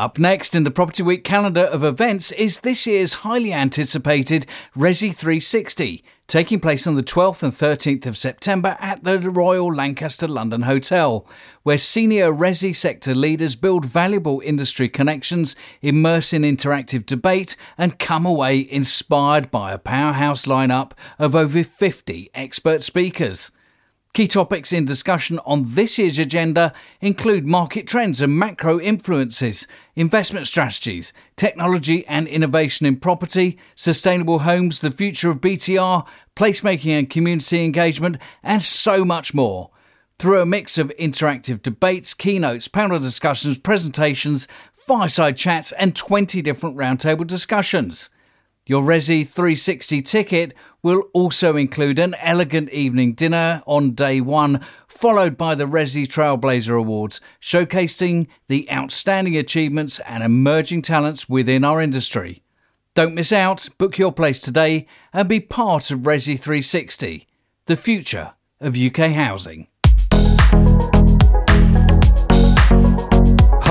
Up next in the Property Week calendar of events is this year's highly anticipated Resi 360, taking place on the 12th and 13th of September at the Royal Lancaster London Hotel, where senior Resi sector leaders build valuable industry connections, immerse in interactive debate, and come away inspired by a powerhouse lineup of over 50 expert speakers. Key topics in discussion on this year's agenda include market trends and macro influences, investment strategies, technology and innovation in property, sustainable homes, the future of BTR, placemaking and community engagement, and so much more. Through a mix of interactive debates, keynotes, panel discussions, presentations, fireside chats, and 20 different roundtable discussions. Your Resi 360 ticket will also include an elegant evening dinner on day one, followed by the Resi Trailblazer Awards, showcasing the outstanding achievements and emerging talents within our industry. Don't miss out, book your place today and be part of Resi 360, the future of UK housing.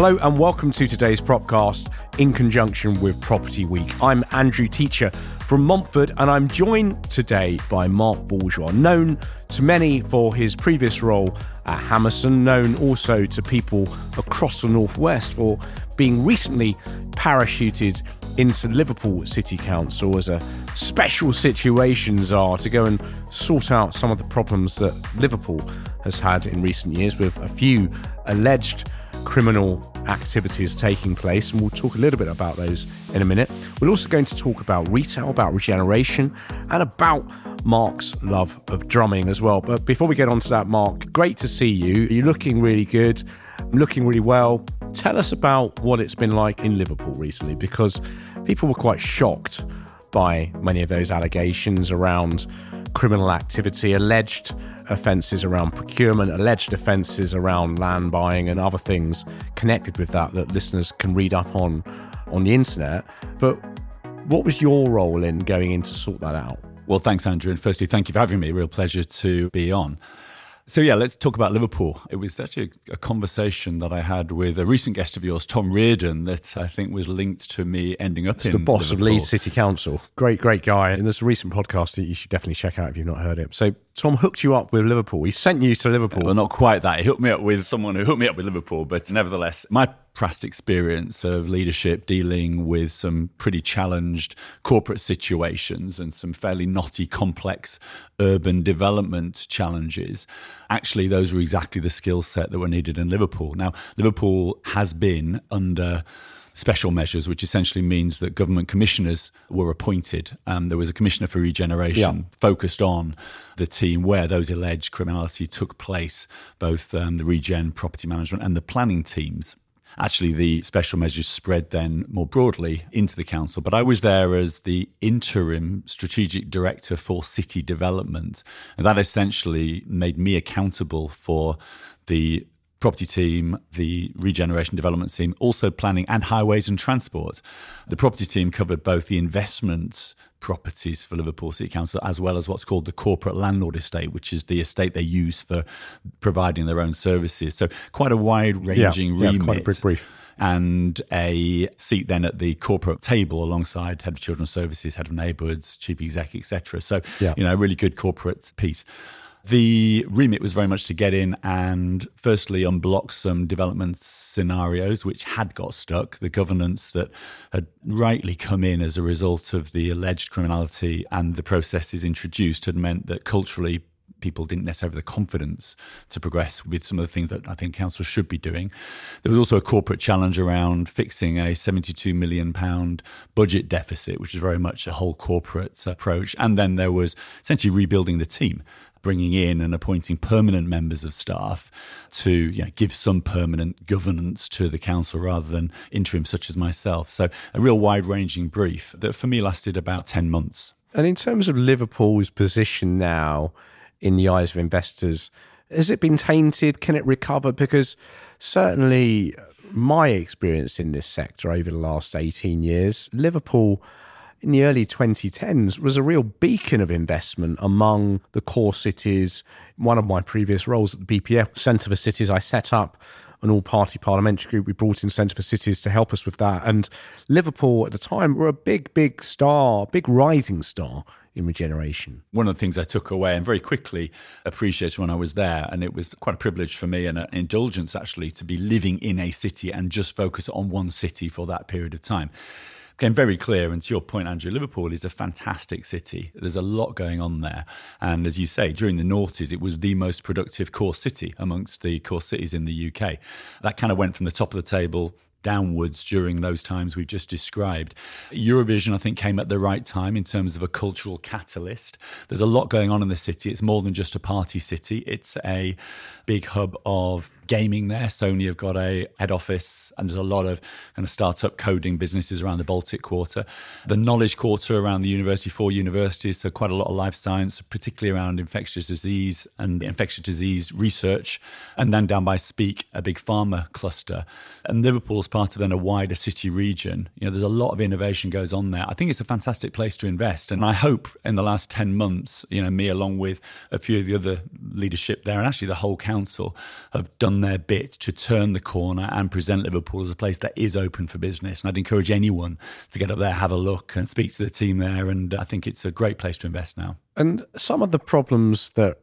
Hello and welcome to today's Propcast in conjunction with Property Week. I'm Andrew Teacher from Montfort and I'm joined today by Mark Bourgeois, known to many for his previous role at Hammerson, known also to people across the Northwest for being recently parachuted into Liverpool City Council as a special situations are to go and sort out some of the problems that Liverpool has had in recent years with a few alleged criminal activities taking place, and we'll talk a little bit about those in a minute. We're also going to talk about retail, about regeneration, and about Mark's love of drumming as well. But before we get on to that, Mark, great to see you. You're looking really good, looking really well. Tell us about what it's been like in Liverpool recently, because people were quite shocked by many of those allegations around criminal activity, alleged offences around procurement, alleged offences around land buying, and other things connected with that that listeners can read up on on the internet. But what was your role in going in to sort that out? Well, thanks, Andrew. And firstly, thank you for having me. Real pleasure to be on. So, yeah, let's talk about Liverpool. It was actually a, a, conversation that I had with a recent guest of yours, Tom Riordan, that I think was linked to me ending up it's in the boss Liverpool. of Leeds City Council. Great, great guy. And there's a recent podcast that you should definitely check out if you've not heard it. So, Tom hooked you up with Liverpool. He sent you to Liverpool. Well, not quite that. He hooked me up with someone who hooked me up with Liverpool, but nevertheless, my past experience of leadership dealing with some pretty challenged corporate situations and some fairly knotty, complex urban development challenges. Actually, those were exactly the skill set that were needed in Liverpool. Now, Liverpool has been under special measures, which essentially means that government commissioners were appointed. Um, there was a commissioner for regeneration yeah. focused on the team where those alleged criminality took place, both um, the regen, property management, and the planning teams. Actually, the special measures spread then more broadly into the council. But I was there as the interim strategic director for city development. And that essentially made me accountable for the property team, the regeneration development team, also planning and highways and transport. The property team covered both the investment properties for Liverpool City Council as well as what's called the corporate landlord estate, which is the estate they use for providing their own services. So quite a wide ranging yeah, remit. Yeah, quite a big brief and a seat then at the corporate table alongside head of children's services, head of neighbourhoods, chief exec, etc. So, yeah. you know, a really good corporate piece. The remit was very much to get in and firstly unblock some development scenarios which had got stuck, the governance that had rightly come in as a result of the alleged criminality and the processes introduced had meant that culturally people didn't necessarily have the confidence to progress with some of the things that I think council should be doing. There was also a corporate challenge around fixing a 72 million pound budget deficit, which is very much a whole corporate approach. And then there was essentially rebuilding the team bringing in and appointing permanent members of staff to you know, give some permanent governance to the council rather than interim such as myself. So a real wide ranging brief that for me lasted about 10 months. And in terms of Liverpool's position now in the eyes of investors, has it been tainted? Can it recover? Because certainly my experience in this sector over the last 18 years, Liverpool in the early 2010s was a real beacon of investment among the core cities. One of my previous roles at the BPF Centre for Cities, I set up an all party parliamentary group. We brought in Centre for Cities to help us with that. And Liverpool at the time were a big, big star, big rising star in regeneration. One of the things I took away and very quickly appreciated when I was there, and it was quite a privilege for me and an indulgence actually to be living in a city and just focus on one city for that period of time became very clear. And to your point, Andrew, Liverpool is a fantastic city. There's a lot going on there. And as you say, during the noughties, it was the most productive core city amongst the core cities in the UK. That kind of went from the top of the table downwards during those times we've just described. Eurovision, I think, came at the right time in terms of a cultural catalyst. There's a lot going on in the city. It's more than just a party city, it's a big hub of gaming there. Sony have got a head office, and there's a lot of kind of startup coding businesses around the Baltic Quarter. The Knowledge Quarter around the university, four universities, so quite a lot of life science, particularly around infectious disease and infectious disease research. And then down by Speke, a big pharma cluster. And Liverpool's part of then a wider city region. You know, there's a lot of innovation goes on there. I think it's a fantastic place to invest. And I hope in the last 10 months, you know, me along with a few of the other leadership there and actually the whole council have done their bit to turn the corner and present Liverpool as a place that is open for business. And I'd encourage anyone to get up there, have a look, and speak to the team there. And uh, I think it's a great place to invest now. And some of the problems that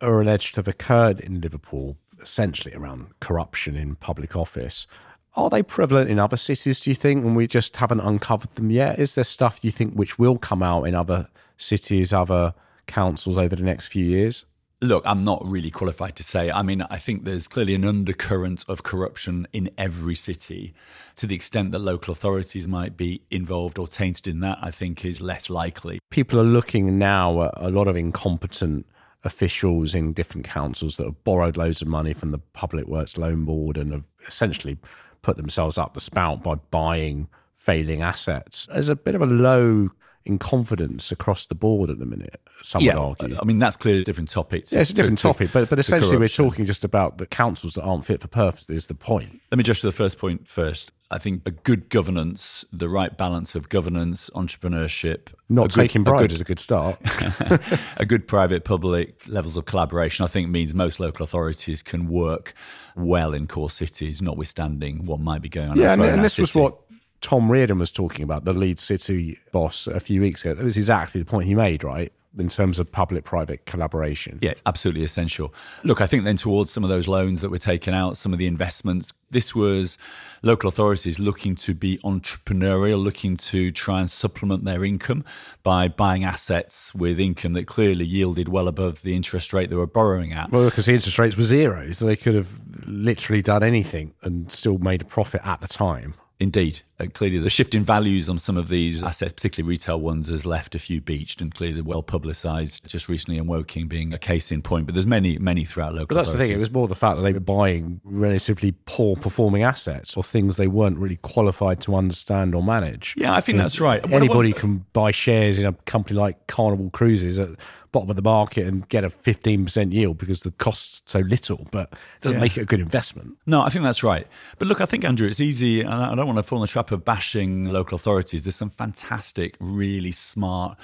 are alleged to have occurred in Liverpool, essentially around corruption in public office, are they prevalent in other cities, do you think, and we just haven't uncovered them yet? Is there stuff you think which will come out in other cities, other councils over the next few years? Look, I'm not really qualified to say. I mean, I think there's clearly an undercurrent of corruption in every city. To the extent that local authorities might be involved or tainted in that, I think is less likely. People are looking now at a lot of incompetent officials in different councils that have borrowed loads of money from the Public Works Loan Board and have essentially put themselves up the spout by buying failing assets. There's a bit of a low in confidence across the board at the minute. Some yeah, would argue. I mean, that's clearly a different topic. To, yeah, it's a different to, topic, but but essentially we're talking just about the councils that aren't fit for purpose. Is the point? Let me just to the first point first. I think a good governance, the right balance of governance, entrepreneurship, not taking good, bribes good, is a good start. a good private public levels of collaboration, I think, means most local authorities can work well in core cities, notwithstanding what might be going on. Yeah, and, and this city. was what Tom Riordan was talking about, the Leeds City boss, a few weeks ago. That was exactly the point he made, right? In terms of public private collaboration. Yeah, absolutely essential. Look, I think then towards some of those loans that were taken out, some of the investments, this was local authorities looking to be entrepreneurial, looking to try and supplement their income by buying assets with income that clearly yielded well above the interest rate they were borrowing at. Well, because the interest rates were zero, so they could have literally done anything and still made a profit at the time. Indeed. Uh, clearly, the shift in values on some of these assets, particularly retail ones, has left a few beached and clearly well publicised just recently in Woking being a case in point. But there's many, many throughout local But that's the thing, it was more the fact that they were buying relatively poor performing assets or things they weren't really qualified to understand or manage. Yeah, I think and that's right. Anybody can buy shares in a company like Carnival Cruises at bottom of the market and get a 15% yield because the cost's so little, but it doesn't yeah. make it a good investment. No, I think that's right. But look, I think, Andrew, it's easy, and I don't want to fall in the trap of bashing local authorities. There's some fantastic, really smart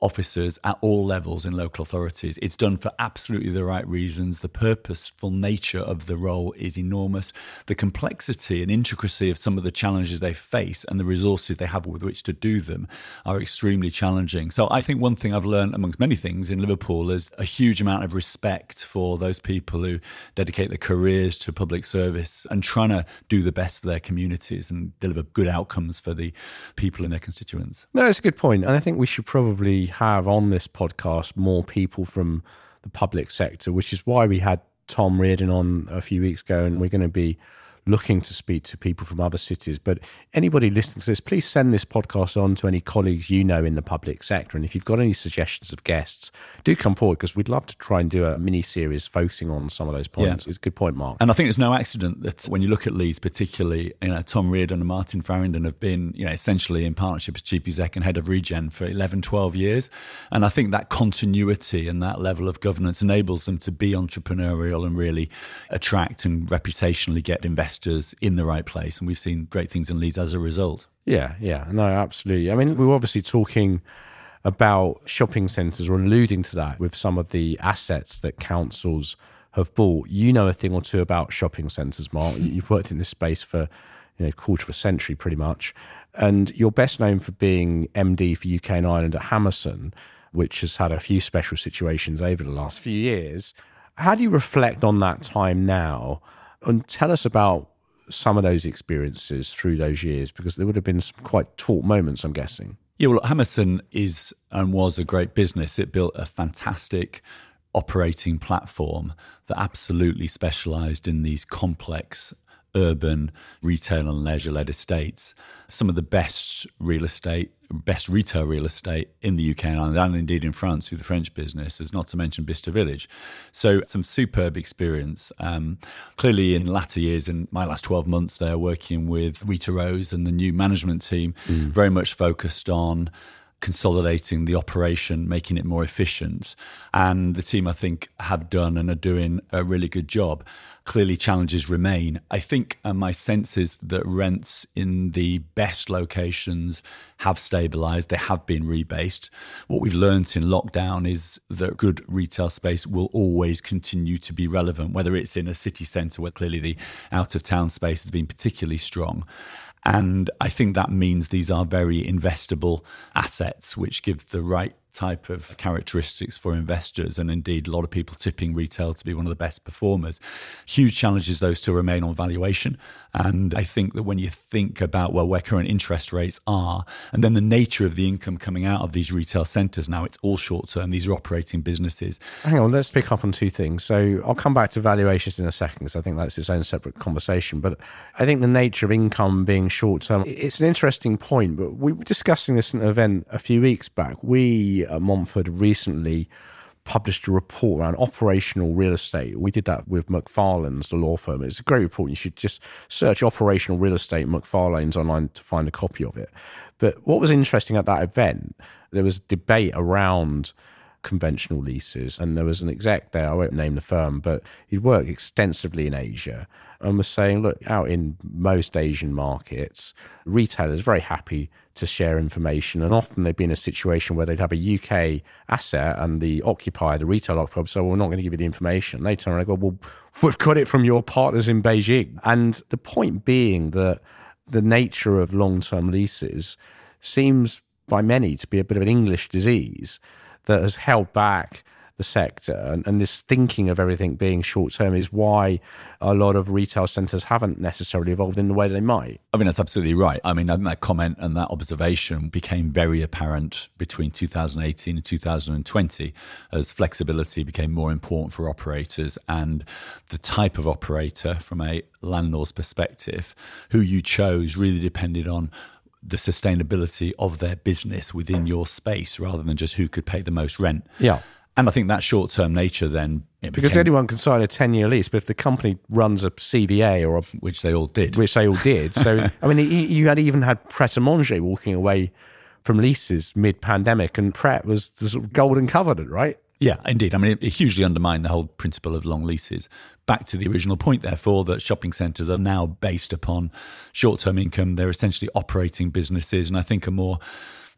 officers at all levels in local authorities. It's done for absolutely the right reasons. The purposeful nature of the role is enormous. The complexity and intricacy of some of the challenges they face and the resources they have with which to do them are extremely challenging. So I think one thing I've learned amongst many things in Liverpool is a huge amount of respect for those people who dedicate their careers to public service and trying to do the best for their communities and deliver good outcomes for the people in their constituents. No, it's a good point. And I think we should probably have on this podcast more people from the public sector, which is why we had Tom Riordan on a few weeks ago, and we're going to be looking to speak to people from other cities. But anybody listening to this, please send this podcast on to any colleagues you know in the public sector. And if you've got any suggestions of guests, do come forward because we'd love to try and do a mini series focusing on some of those points. Yeah. It's a good point, Mark. And I think it's no accident that when you look at Leeds, particularly, you know, Tom Riordan and Martin Farrington have been, you know, essentially in partnership as chief exec and head of Regen for 11, 12 years. And I think that continuity and that level of governance enables them to be entrepreneurial and really attract and reputationally get investors investors in the right place. And we've seen great things in Leeds as a result. Yeah, yeah, no, absolutely. I mean, we're obviously talking about shopping centres or alluding to that with some of the assets that councils have bought. You know a thing or two about shopping centres, Mark. You've worked in this space for you know quarter of a century, pretty much, and you're best known for being MD for UK and Ireland at Hammerson, which has had a few special situations over the last few years. How do you reflect on that time now? And tell us about some of those experiences through those years, because there would have been some quite taut moments, I'm guessing. Yeah, well, Hammerson is and was a great business. It built a fantastic operating platform that absolutely specialized in these complex urban retail and leisure led estates. Some of the best real estate, best retail real estate in the UK and Ireland, and indeed in France through the French business, as not to mention Bicester Village. So, some superb experience. Um, clearly, in latter years, in my last 12 months there, working with Rita Rose and the new management team, mm. very much focused on consolidating the operation, making it more efficient. And the team, I think, have done and are doing a really good job. Clearly, challenges remain. I think uh, my sense is that rents in the best locations have stabilized, they have been rebased. What we've learned in lockdown is that good retail space will always continue to be relevant, whether it's in a city centre where clearly the out of town space has been particularly strong. And I think that means these are very investable assets, which give the right type of characteristics for investors and indeed a lot of people tipping retail to be one of the best performers. Huge challenges though still remain on valuation. And I think that when you think about well where current interest rates are and then the nature of the income coming out of these retail centres now, it's all short term. These are operating businesses. Hang on, let's pick up on two things. So I'll come back to valuations in a second because I think that's its own separate conversation. But I think the nature of income being short term, it's an interesting point. But we were discussing this in an event a few weeks back. We at Montfort recently published a report around operational real estate. We did that with Macfarlanes, the law firm. It's a great report. You should just search operational real estate Macfarlanes online to find a copy of it. But what was interesting at that event, there was debate around conventional leases. And there was an exec there, I won't name the firm, but he'd worked extensively in Asia and was saying, look, out in most Asian markets, retailers are very happy to share information. And often they'd be in a situation where they'd have a UK asset and the occupier, the retail occupier, so we're not going to give you the information. They turn around and go, well, we've got it from your partners in Beijing. And the point being that the nature of long term leases seems by many to be a bit of an English disease that has held back the sector and, and, this thinking of everything being short term is why a lot of retail centres haven't necessarily evolved in the way they might. I mean, that's absolutely right. I mean, that comment and that observation became very apparent between 2018 and 2020 as flexibility became more important for operators and the type of operator from a landlord's perspective who you chose really depended on the sustainability of their business within your space rather than just who could pay the most rent. Yeah. And I think that short term nature then. Because became, anyone can sign a 10 year lease, but if the company runs a CVA or a. Which they all did. Which they all did. So, I mean, you had even had Pret a Manger walking away from leases mid pandemic, and Pret was the sort of golden covenant, right? Yeah, indeed. I mean, it, hugely undermined the whole principle of long leases. Back to the original point, therefore, that shopping centres are now based upon short term income. They're essentially operating businesses. And I think a more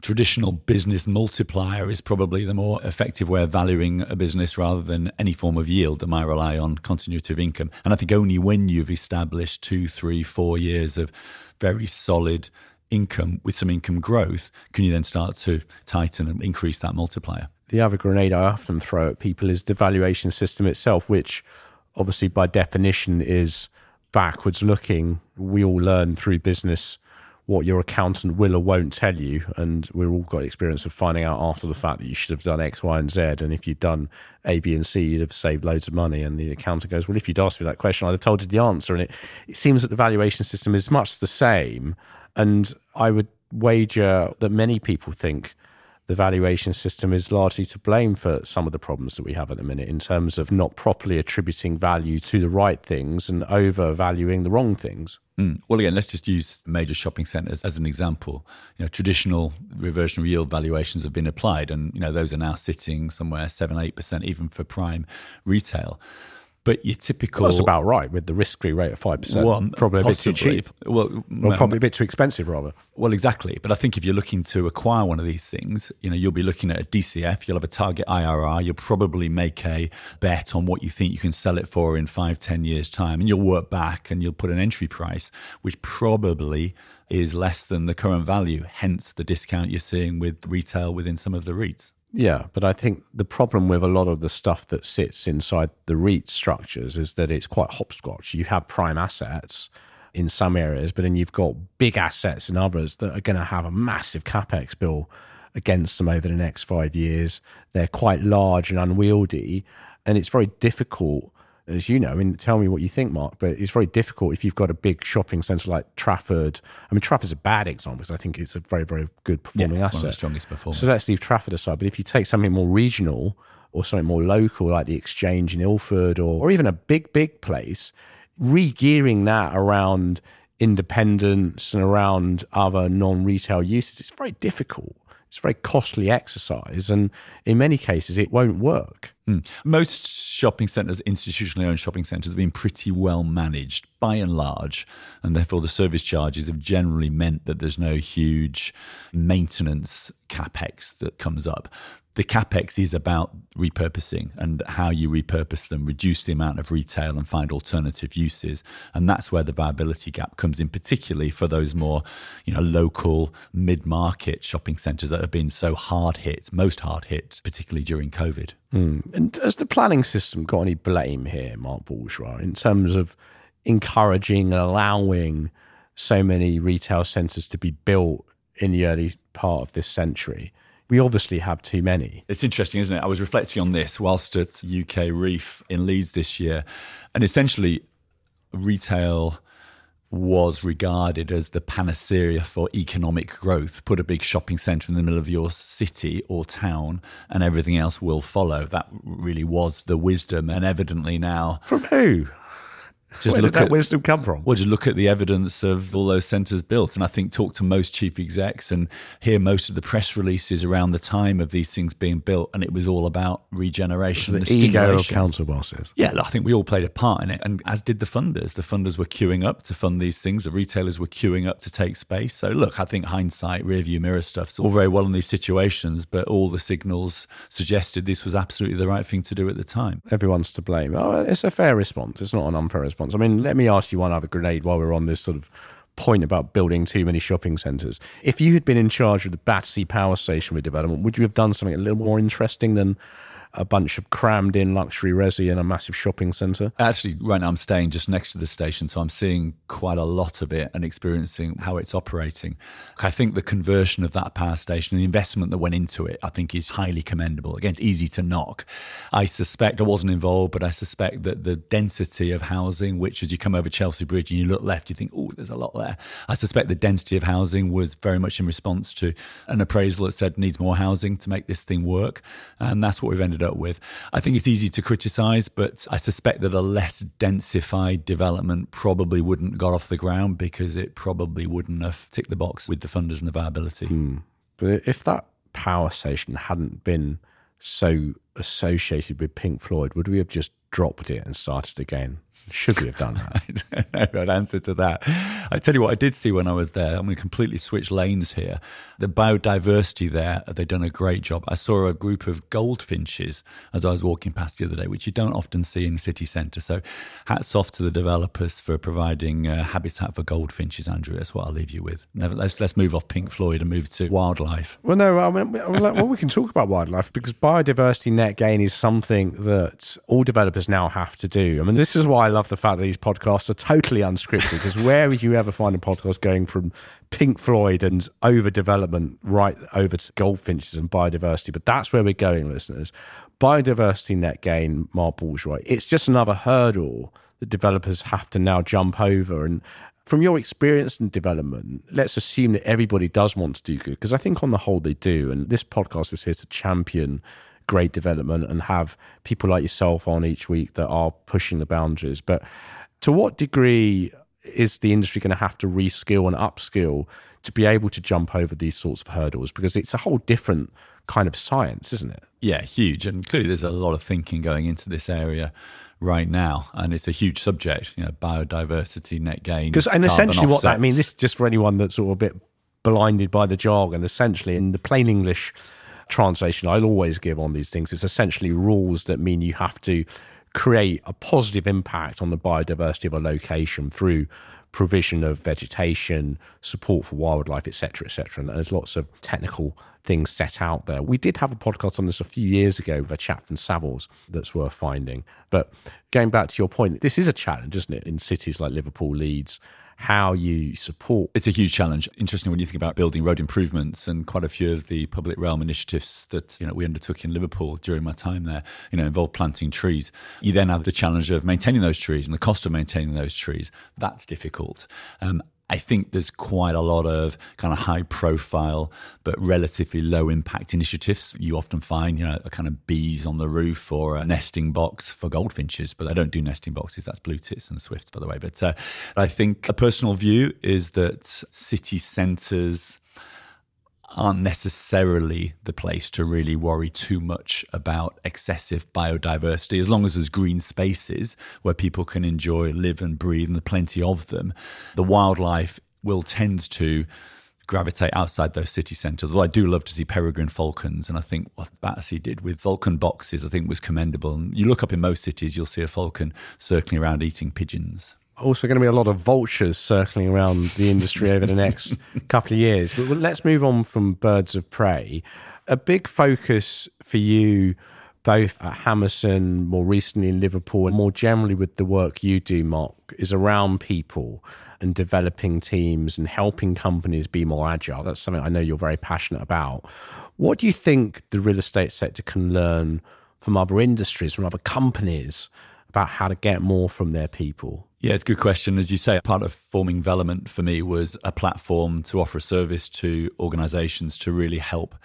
traditional business multiplier is probably the more effective way of valuing a business rather than any form of yield that might rely on continuity of income. And I think only when you've established two, three, four years of very solid income with some income growth can you then start to tighten and increase that multiplier the other grenade I often throw at people is the valuation system itself, which obviously by definition is backwards looking. We all learn through business what your accountant will or won't tell you. And we've all got experience of finding out after the fact that you should have done X, Y, and Z. And if you'd done A, B, and C, you'd have saved loads of money. And the accountant goes, Well, if you'd asked me that question, I'd have told you the answer. And it, it seems that the valuation system is much the same. And I would wager that many people think the valuation system is largely to blame for some of the problems that we have at the minute in terms of not properly attributing value to the right things and overvaluing the wrong things. Mm. Well, again, let's just use major shopping centres as an example. You know, traditional reversionary yield valuations have been applied, and you know those are now sitting somewhere seven, eight percent, even for prime retail. But your typical. Well, that's about right with the risk free rate of 5%. Well, probably a bit too cheap. Well, Or probably a bit too expensive, rather. Well, exactly. But I think if you're looking to acquire one of these things, you know, you'll be looking at a DCF, you'll have a target IRR, you'll probably make a bet on what you think you can sell it for in five, ten years' time, and you'll work back and you'll put an entry price, which probably is less than the current value, hence the discount you're seeing with retail within some of the REITs. Yeah, but I think the problem with a lot of the stuff that sits inside the REIT structures is that it's quite hopscotch. You have prime assets in some areas, but then you've got big assets in others that are going to have a massive capex bill against them over the next five years. They're quite large and unwieldy, and it's very difficult. As you know, I mean, tell me what you think, Mark. But it's very difficult if you've got a big shopping centre like Trafford. I mean, Trafford's a bad example because I think it's a very, very good performing it's one of asset. the strongest performers. So let's leave Trafford aside. But if you take something more regional or something more local, like the Exchange in Ilford, or, or even a big, big place, re-gearing that around independence and around other non-retail uses, it's very difficult. It's a very costly exercise, and in many cases, it won't work. Mm. Most shopping centres, institutionally owned shopping centres, have been pretty well managed by and large, and therefore the service charges have generally meant that there's no huge maintenance capex that comes up. The capex is about repurposing and how you repurpose them, reduce the amount of retail and find alternative uses. And that's where the viability gap comes in, particularly for those more, you know, local mid-market shopping centres that have been so hard hit, most hard hit, particularly during COVID. Mm. And has the planning system got any blame here, Mark Bourgeois, in terms of encouraging and allowing so many retail centres to be built in the early part of this century? We obviously have too many. It's interesting, isn't it? I was reflecting on this whilst at UKREiiF in Leeds this year, and essentially, retail was regarded as the panacea for economic growth. Put a big shopping centre in the middle of your city or town, and everything else will follow. That really was the wisdom, and evidently now. From who? Just Where look did that at, wisdom come from? Well, just look at the evidence of all those centres built, and I think talk to most chief execs and hear most of the press releases around the time of these things being built, and it was all about regeneration, the, the ego of council bosses. Yeah, I think we all played a part in it, and as did the funders. The funders were queuing up to fund these things. The retailers were queuing up to take space. So, look, I think hindsight, rearview mirror stuff's all very well in these situations, but all the signals suggested this was absolutely the right thing to do at the time. Everyone's to blame. Oh, it's a fair response. It's not an unfair response. I mean, let me ask you one other grenade while we're on this sort of point about building too many shopping centres. If you had been in charge of the Battersea Power Station redevelopment, would you have done something a little more interesting than a bunch of crammed in luxury resi in a massive shopping centre? Actually, right now I'm staying just next to the station, so I'm seeing quite a lot of it and experiencing how it's operating. I think the conversion of that power station the investment that went into it, I think is highly commendable. Again, it's easy to knock. I suspect I wasn't involved, but I suspect that the density of housing, which as you come over Chelsea Bridge and you look left, you think, oh, there's a lot there. I suspect the density of housing was very much in response to an appraisal that said needs more housing to make this thing work. And that's what we've ended up with. I think it's easy to criticise, but I suspect that a less densified development probably wouldn't got off the ground because it probably wouldn't have ticked the box with the funders and the viability. Hmm. But if that power station hadn't been so associated with Pink Floyd, would we have just dropped it and started again? Should we have done that? I don't know an answer to that. I tell you what, I did see when I was there. I'm going to completely switch lanes here. The biodiversity there, they've done a great job. I saw a group of goldfinches as I was walking past the other day, which you don't often see in city centre. So, hats off to the developers for providing uh, habitat for goldfinches, Andrew. That's what I'll leave you with. Never, let's let's move off Pink Floyd and move to wildlife. Well, no, I mean, well, we can talk about wildlife because biodiversity net gain is something that all developers now have to do. I mean, this is why love the fact that these podcasts are totally unscripted because where would you ever find a podcast going from Pink Floyd and overdevelopment right over to goldfinches and biodiversity? But that's where we're going, listeners. Biodiversity net gain, Mark Bourgeois, it's just another hurdle that developers have to now jump over. And from your experience in development, let's assume that everybody does want to do good because I think on the whole they do. And this podcast is here to champion great development and have people like yourself on each week that are pushing the boundaries. But to what degree is the industry going to have to reskill and upskill to be able to jump over these sorts of hurdles? Because it's a whole different kind of science, isn't it? Yeah, huge. And clearly, there's a lot of thinking going into this area right now, and it's a huge subject. You know, biodiversity, net gain. Because and essentially, offsets. what that I mean, this just for anyone that's sort of a bit blinded by the jargon. Essentially, in the plain English translation I'll always give on these things, it's essentially rules that mean you have to create a positive impact on the biodiversity of a location through provision of vegetation, support for wildlife, etc., etc. And there's lots of technical things set out there. We did have a podcast on this a few years ago with a chap from Savills that's worth finding. But going back to your point, this is a challenge, isn't it, in cities like Liverpool, Leeds, how you support. It's a huge challenge. Interesting when you think about building road improvements and quite a few of the public realm initiatives that you know we undertook in Liverpool during my time there, you know, involved planting trees. You then have the challenge of maintaining those trees and the cost of maintaining those trees. That's difficult. Um, I think there's quite a lot of kind of high profile but relatively low impact initiatives. You often find, you know, a kind of bees on the roof or a nesting box for goldfinches, but they don't do nesting boxes. That's blue tits and swifts, by the way. But uh, I think a personal view is that city centres aren't necessarily the place to really worry too much about excessive biodiversity. As long as there's green spaces where people can enjoy, live, and breathe, and there's plenty of them, the wildlife will tend to gravitate outside those city centres. Although I do love to see peregrine falcons, and I think what Battersea did with falcon boxes, I think was commendable. And you look up in most cities, you'll see a falcon circling around eating pigeons also going to be a lot of vultures circling around the industry over the next couple of years. But let's move on from birds of prey. A big focus for you, both at Hammerson, more recently in Liverpool, and more generally with the work you do, Mark, is around people and developing teams and helping companies be more agile. That's something I know you're very passionate about. What do you think the real estate sector can learn from other industries, from other companies about how to get more from their people? Yeah, it's a good question. As you say, part of forming Velement for me was a platform to offer a service to organizations to really help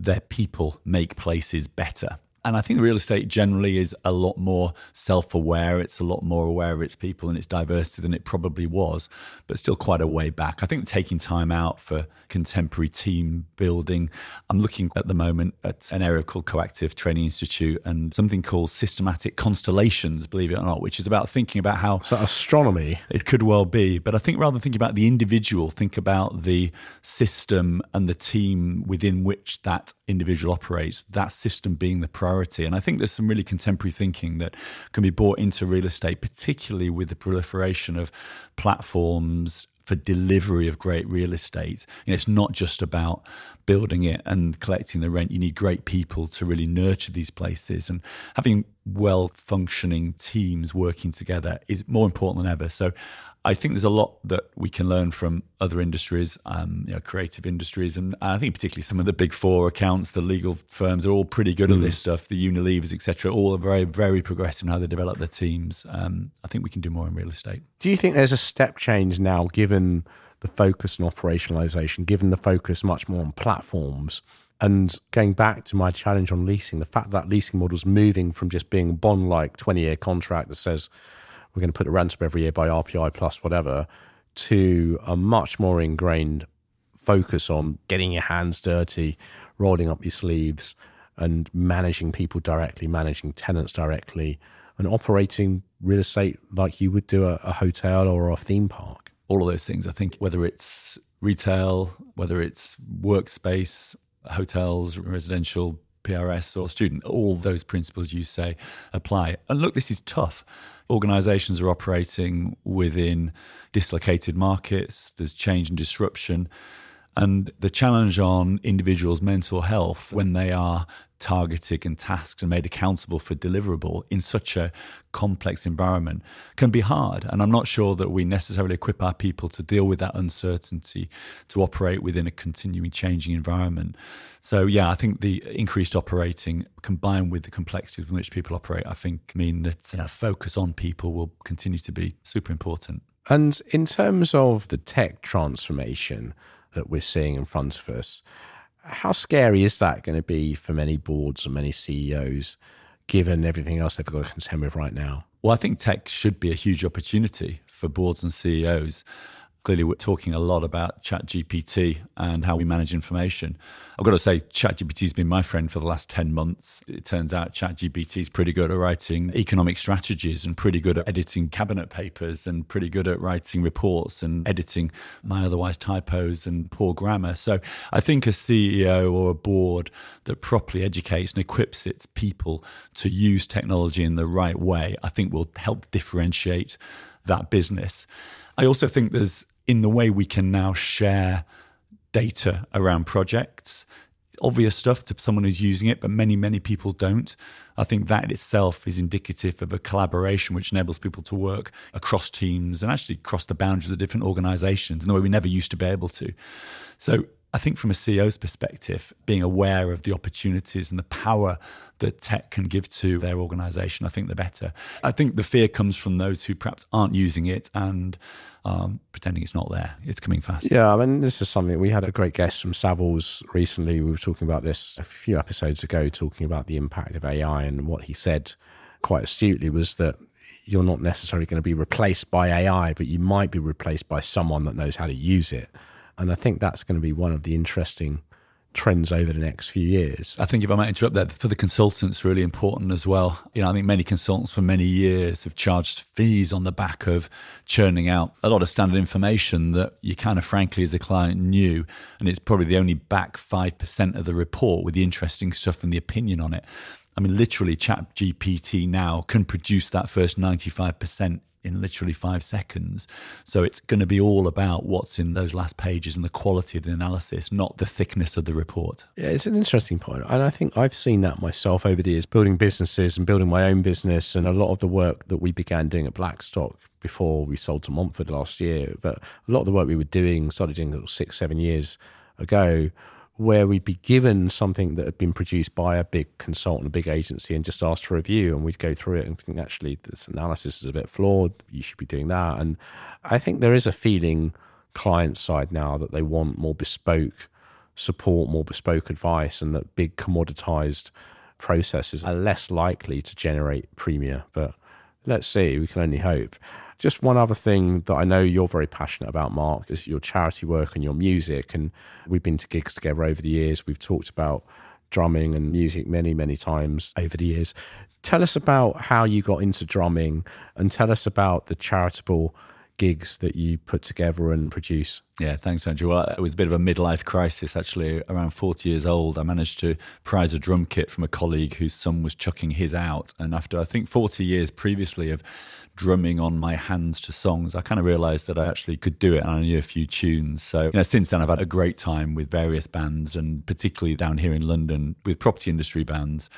their people make places better. And I think real estate generally is a lot more self aware. It's a lot more aware of its people and its diversity than it probably was, but still quite a way back. I think taking time out for contemporary team building. I'm looking at the moment at an area called Coactive Training Institute and something called Systematic Constellations, believe it or not, which is about thinking about how. So astronomy? It could well be. But I think rather than thinking about the individual, think about the system and the team within which that individual operates, that system being the priority. And I think there's some really contemporary thinking that can be brought into real estate, particularly with the proliferation of platforms for delivery of great real estate. Know, it's not just about building it and collecting the rent. You need great people to really nurture these places. And having well functioning teams working together is more important than ever. So I think there's a lot that we can learn from other industries, um, you know, creative industries, and I think particularly some of the big four accounts, the legal firms are all pretty good mm. at this stuff. The Unilevers, etc., all are very, very progressive in how they develop their teams. Um, I think we can do more in real estate. Do you think there's a step change now, given the focus on operationalization, given the focus much more on platforms? And going back to my challenge on leasing, the fact that leasing model is moving from just being a bond like 20 year contract that says we're going to put the rent up every year by RPI plus whatever, to a much more ingrained focus on getting your hands dirty, rolling up your sleeves, and managing people directly, managing tenants directly, and operating real estate like you would do a, a hotel or a theme park. All of those things, I think, whether it's retail, whether it's workspace, hotels, residential, PRS, or student, all those principles you say apply. And look, this is tough organizations are operating within dislocated markets, there's change and disruption. And the challenge on individuals' mental health when they are targeted and tasked and made accountable for deliverable in such a complex environment can be hard. And I'm not sure that we necessarily equip our people to deal with that uncertainty, to operate within a continuing changing environment. So, yeah, I think the increased operating combined with the complexities in which people operate, I think mean that uh, you know, focus on people will continue to be super important. And in terms of the tech transformation, that we're seeing in front of us. How scary is that going to be for many boards and many CEOs, given everything else they've got to contend with right now? Well, I think tech should be a huge opportunity for boards and CEOs clearly we're talking a lot about ChatGPT and how we manage information. I've got to say, ChatGPT's been my friend for the last 10 months. It turns out ChatGPT is pretty good at writing economic strategies and pretty good at editing cabinet papers and pretty good at writing reports and editing my otherwise typos and poor grammar. So I think a CEO or a board that properly educates and equips its people to use technology in the right way, I think will help differentiate that business. I also think there's in the way we can now share data around projects. Obvious stuff to someone who's using it, but many, many people don't. I think that itself is indicative of a collaboration which enables people to work across teams and actually cross the boundaries of different organizations in the way we never used to be able to. So I think from a CEO's perspective, being aware of the opportunities and the power that tech can give to their organization, I think the better. I think the fear comes from those who perhaps aren't using it and um, pretending it's not there. It's coming fast. Yeah, I mean, this is something we had a great guest from Savills recently. We were talking about this a few episodes ago, talking about the impact of AI, and what he said quite astutely was that you're not necessarily going to be replaced by AI, but you might be replaced by someone that knows how to use it. And I think that's going to be one of the interesting trends over the next few years. I think if I might interrupt there, for the consultants, really important as well. You know, I think many consultants for many years have charged fees on the back of churning out a lot of standard information that you kind of frankly as a client knew. And it's probably the only back 5% of the report with the interesting stuff and the opinion on it. I mean, literally, Chat GPT now can produce that first 95% in literally five seconds. So it's going to be all about what's in those last pages and the quality of the analysis, not the thickness of the report. Yeah, it's an interesting point. And I think I've seen that myself over the years, building businesses and building my own business. And a lot of the work that we began doing at Blackstock before we sold to Montfort last year, but a lot of the work we were doing, started doing six, seven years ago, where we'd be given something that had been produced by a big consultant, a big agency, and just asked for a review, and we'd go through it and think actually this analysis is a bit flawed. You should be doing that. And I think there is a feeling client side now that they want more bespoke support, more bespoke advice, and that big commoditized processes are less likely to generate premium. But let's see, we can only hope. Just one other thing that I know you're very passionate about, Mark, is your charity work and your music. And we've been to gigs together over the years. We've talked about drumming and music many, many times over the years. Tell us about how you got into drumming and tell us about the charitable gigs that you put together and produce. Yeah, thanks, Andrew. Well, it was a bit of a midlife crisis, actually. Around 40 years old, I managed to prize a drum kit from a colleague whose son was chucking his out. And after, I think, 40 years previously of drumming on my hands to songs, I kind of realized that I actually could do it and I knew a few tunes. So, you know, since then, I've had a great time with various bands and particularly down here in London with property industry bands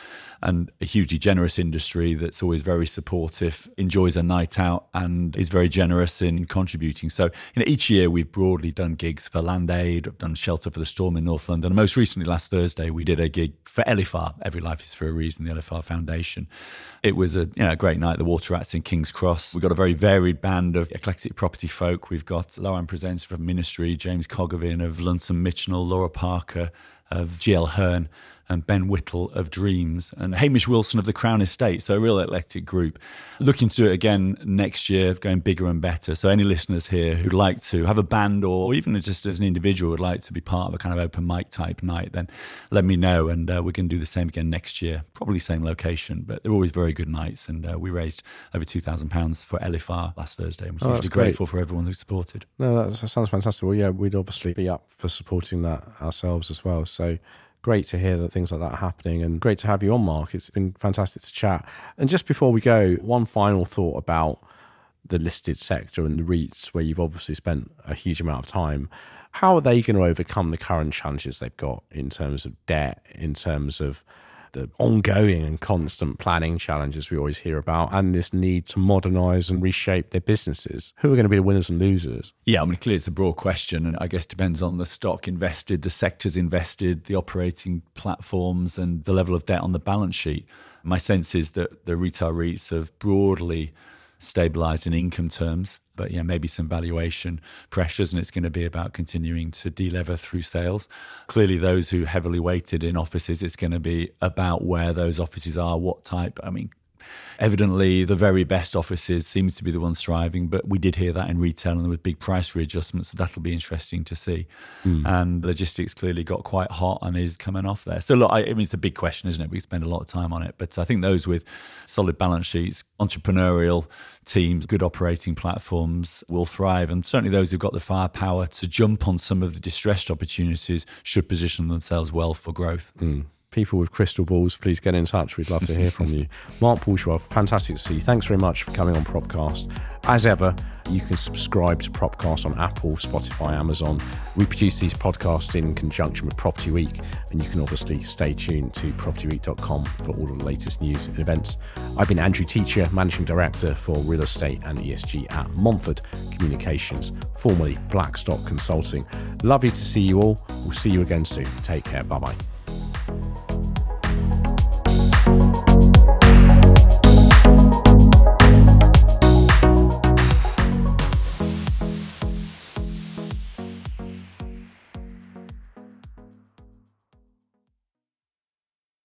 and a hugely generous industry that's always very supportive, enjoys a night out, and is very generous in contributing. So, you know, each year we've broadly done gigs for LandAid, I've done Shelter for the Storm in North London. And most recently, last Thursday, we did a gig for ELIFAR. Every Life is for a Reason, the ELIFAR Foundation. It was a you know a great night. The Water Rats in King's Cross. We've got a very varied band of eclectic property folk. We've got Lauren Presents from Ministry, James Cogavin of Lunson Mitchell, Laura Parker of GL Hearn and Ben Whittle of Dreams and Hamish Wilson of the Crown Estate. So a real eclectic group. Looking to do it again next year, going bigger and better. So any listeners here who'd like to have a band or even just as an individual would like to be part of a kind of open mic type night, then let me know and uh, we can do the same again next year. Probably same location, but they're always very good nights. And uh, we raised over £2,000 for ELIFAR last Thursday, which oh, is grateful for everyone who supported. No, that sounds fantastic. Well, yeah, we'd obviously be up for supporting that ourselves as well. So great to hear that things like that are happening and great to have you on, Mark. It's been fantastic to chat. And just before we go, one final thought about the listed sector and the REITs, where you've obviously spent a huge amount of time. How are they going to overcome the current challenges they've got in terms of debt, in terms of the ongoing and constant planning challenges we always hear about, and this need to modernize and reshape their businesses. Who are going to be the winners and losers? Yeah, I mean, clearly it's a broad question, and I guess depends on the stock invested, the sectors invested, the operating platforms, and the level of debt on the balance sheet. My sense is that the retail REITs have broadly stabilized in income terms but yeah, maybe some valuation pressures, and it's going to be about continuing to delever through sales. Clearly, those who heavily weighted in offices, it's going to be about where those offices are, what type. I mean, Evidently, the very best offices seems to be the ones thriving, but we did hear that in retail and there were big price readjustments. So that'll be interesting to see. Mm. And logistics clearly got quite hot and is coming off there. So look, I, I mean, it's a big question, isn't it? We spend a lot of time on it, but I think those with solid balance sheets, entrepreneurial teams, good operating platforms will thrive. And certainly those who've got the firepower to jump on some of the distressed opportunities should position themselves well for growth. Mm people with crystal balls, please get in touch. We'd love to hear from you. Mark Bourgeois, fantastic to see you. Thanks very much for coming on Propcast. As ever, you can subscribe to Propcast on Apple, Spotify, Amazon. We produce these podcasts in conjunction with Property Week, and you can obviously stay tuned to propertyweek.com for all of the latest news and events. I've been Andrew Teacher, Managing Director for Real Estate and ESG at Montfort Communications, formerly Blackstock Consulting. Lovely to see you all. We'll see you again soon. Take care. Bye bye.